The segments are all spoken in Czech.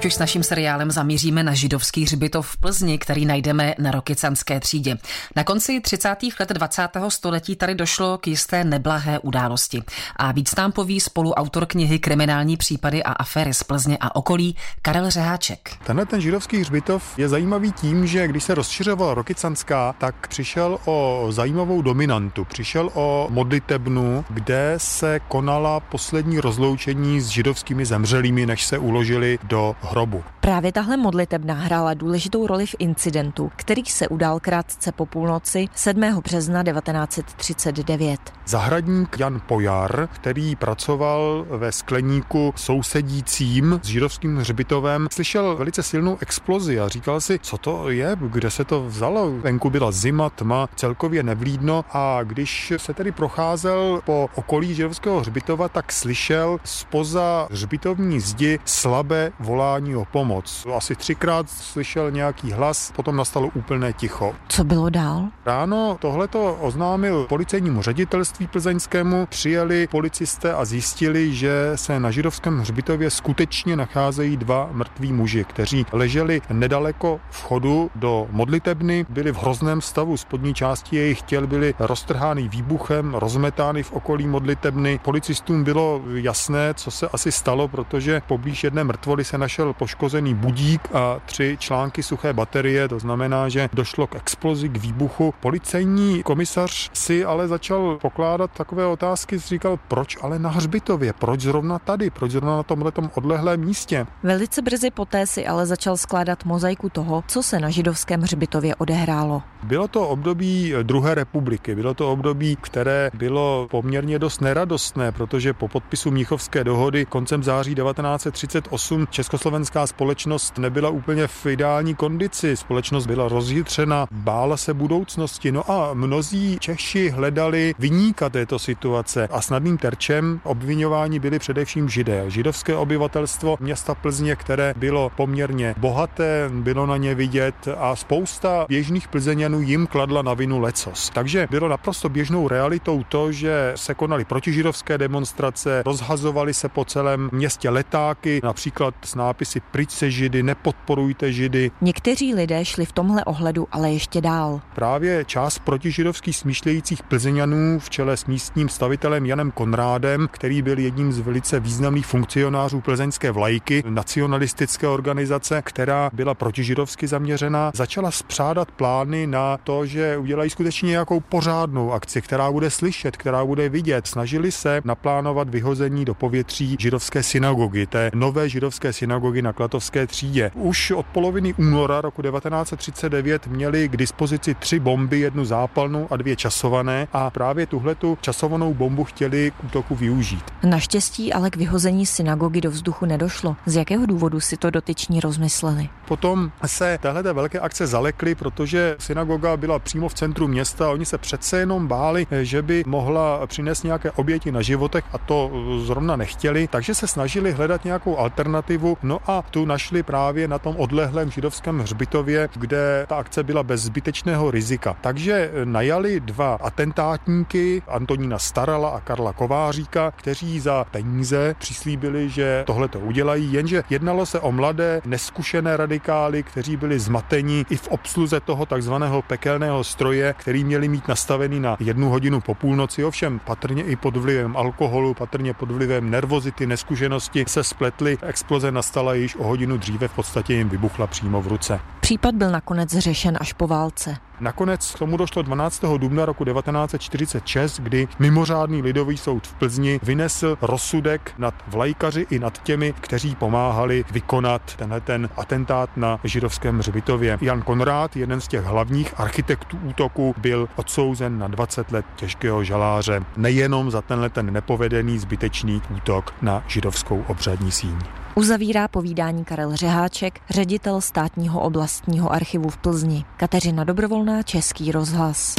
Teď už s naším seriálem zamíříme na židovský hřbitov v Plzni, který najdeme na Rokycanské třídě. Na konci 30. let 20. století tady došlo k jisté neblahé události. A víc nám poví spoluautor knihy Kriminální případy a aféry z Plzně a okolí Karel Řeháček. Tenhle ten židovský hřbitov je zajímavý tím, že když se rozšiřovala Rokycanská, tak přišel o zajímavou dominantu. Přišel o modlitebnu, kde se konala poslední rozloučení s židovskými zemřelými, než se uložili do hrobu. Právě tahle modlitebna hrála důležitou roli v incidentu, který se udál krátce po půlnoci 7. března 1939. Zahradník Jan Pojar, který pracoval ve skleníku sousedícím s židovským hřbitovem, slyšel velice silnou explozi a říkal si, co to je, kde se to vzalo. Venku byla zima, tma, celkově nevlídno a když se tedy procházel po okolí židovského hřbitova, tak slyšel spoza hřbitovní zdi slabé volání volání o pomoc. Asi třikrát slyšel nějaký hlas, potom nastalo úplné ticho. Co bylo dál? Ráno tohleto oznámil policejnímu ředitelství plzeňskému, přijeli policisté a zjistili, že se na židovském hřbitově skutečně nacházejí dva mrtví muži, kteří leželi nedaleko vchodu do modlitebny, byli v hrozném stavu, spodní části jejich těl byly roztrhány výbuchem, rozmetány v okolí modlitebny. Policistům bylo jasné, co se asi stalo, protože poblíž jedné mrtvoly se našel našel poškozený budík a tři články suché baterie, to znamená, že došlo k explozi, k výbuchu. Policejní komisař si ale začal pokládat takové otázky, říkal, proč ale na hřbitově, proč zrovna tady, proč zrovna na tomhle odlehlém místě. Velice brzy poté si ale začal skládat mozaiku toho, co se na židovském hřbitově odehrálo. Bylo to období druhé republiky, bylo to období, které bylo poměrně dost neradostné, protože po podpisu Míchovské dohody koncem září 1938 Československo československá společnost nebyla úplně v ideální kondici. Společnost byla rozjitřena, bála se budoucnosti. No a mnozí Češi hledali vyníka této situace a snadným terčem obvinování byli především židé. Židovské obyvatelstvo města Plzně, které bylo poměrně bohaté, bylo na ně vidět a spousta běžných plzeňanů jim kladla na vinu lecos. Takže bylo naprosto běžnou realitou to, že se konaly protižidovské demonstrace, rozhazovaly se po celém městě letáky, například s nápisem nápisy pryč se židy, nepodporujte židy. Někteří lidé šli v tomhle ohledu ale ještě dál. Právě část protižidovských smýšlejících plzeňanů v čele s místním stavitelem Janem Konrádem, který byl jedním z velice významných funkcionářů plzeňské vlajky, nacionalistické organizace, která byla protižidovsky zaměřená, začala spřádat plány na to, že udělají skutečně nějakou pořádnou akci, která bude slyšet, která bude vidět. Snažili se naplánovat vyhození do povětří židovské synagogy, té nové židovské synagogy synagogy na Klatovské třídě. Už od poloviny února roku 1939 měli k dispozici tři bomby, jednu zápalnou a dvě časované a právě tuhletu časovanou bombu chtěli k útoku využít. Naštěstí ale k vyhození synagogy do vzduchu nedošlo. Z jakého důvodu si to dotyční rozmysleli? Potom se téhle velké akce zalekly, protože synagoga byla přímo v centru města a oni se přece jenom báli, že by mohla přinést nějaké oběti na životech a to zrovna nechtěli, takže se snažili hledat nějakou alternativu. No a tu našli právě na tom odlehlém židovském hřbitově, kde ta akce byla bez zbytečného rizika. Takže najali dva atentátníky, Antonína Starala a Karla Kováříka, kteří za peníze přislíbili, že tohle to udělají, jenže jednalo se o mladé, neskušené radikály, kteří byli zmateni i v obsluze toho takzvaného pekelného stroje, který měli mít nastavený na jednu hodinu po půlnoci, ovšem patrně i pod vlivem alkoholu, patrně pod vlivem nervozity, neskušenosti se spletly, exploze nastala ale již o hodinu dříve v podstatě jim vybuchla přímo v ruce. Případ byl nakonec řešen až po válce. Nakonec k tomu došlo 12. dubna roku 1946, kdy mimořádný lidový soud v Plzni vynesl rozsudek nad vlajkaři i nad těmi, kteří pomáhali vykonat tenhle ten atentát na židovském hřbitově. Jan Konrád, jeden z těch hlavních architektů útoku, byl odsouzen na 20 let těžkého žaláře, nejenom za tenhle ten nepovedený zbytečný útok na židovskou obřadní síň. Uzavírá povídání Karel Řeháček, ředitel státního oblastního archivu v Plzni. Kateřina Dobrovolná, Český rozhlas.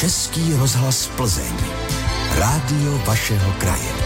Český rozhlas Plzeň. Rádio vašeho kraje.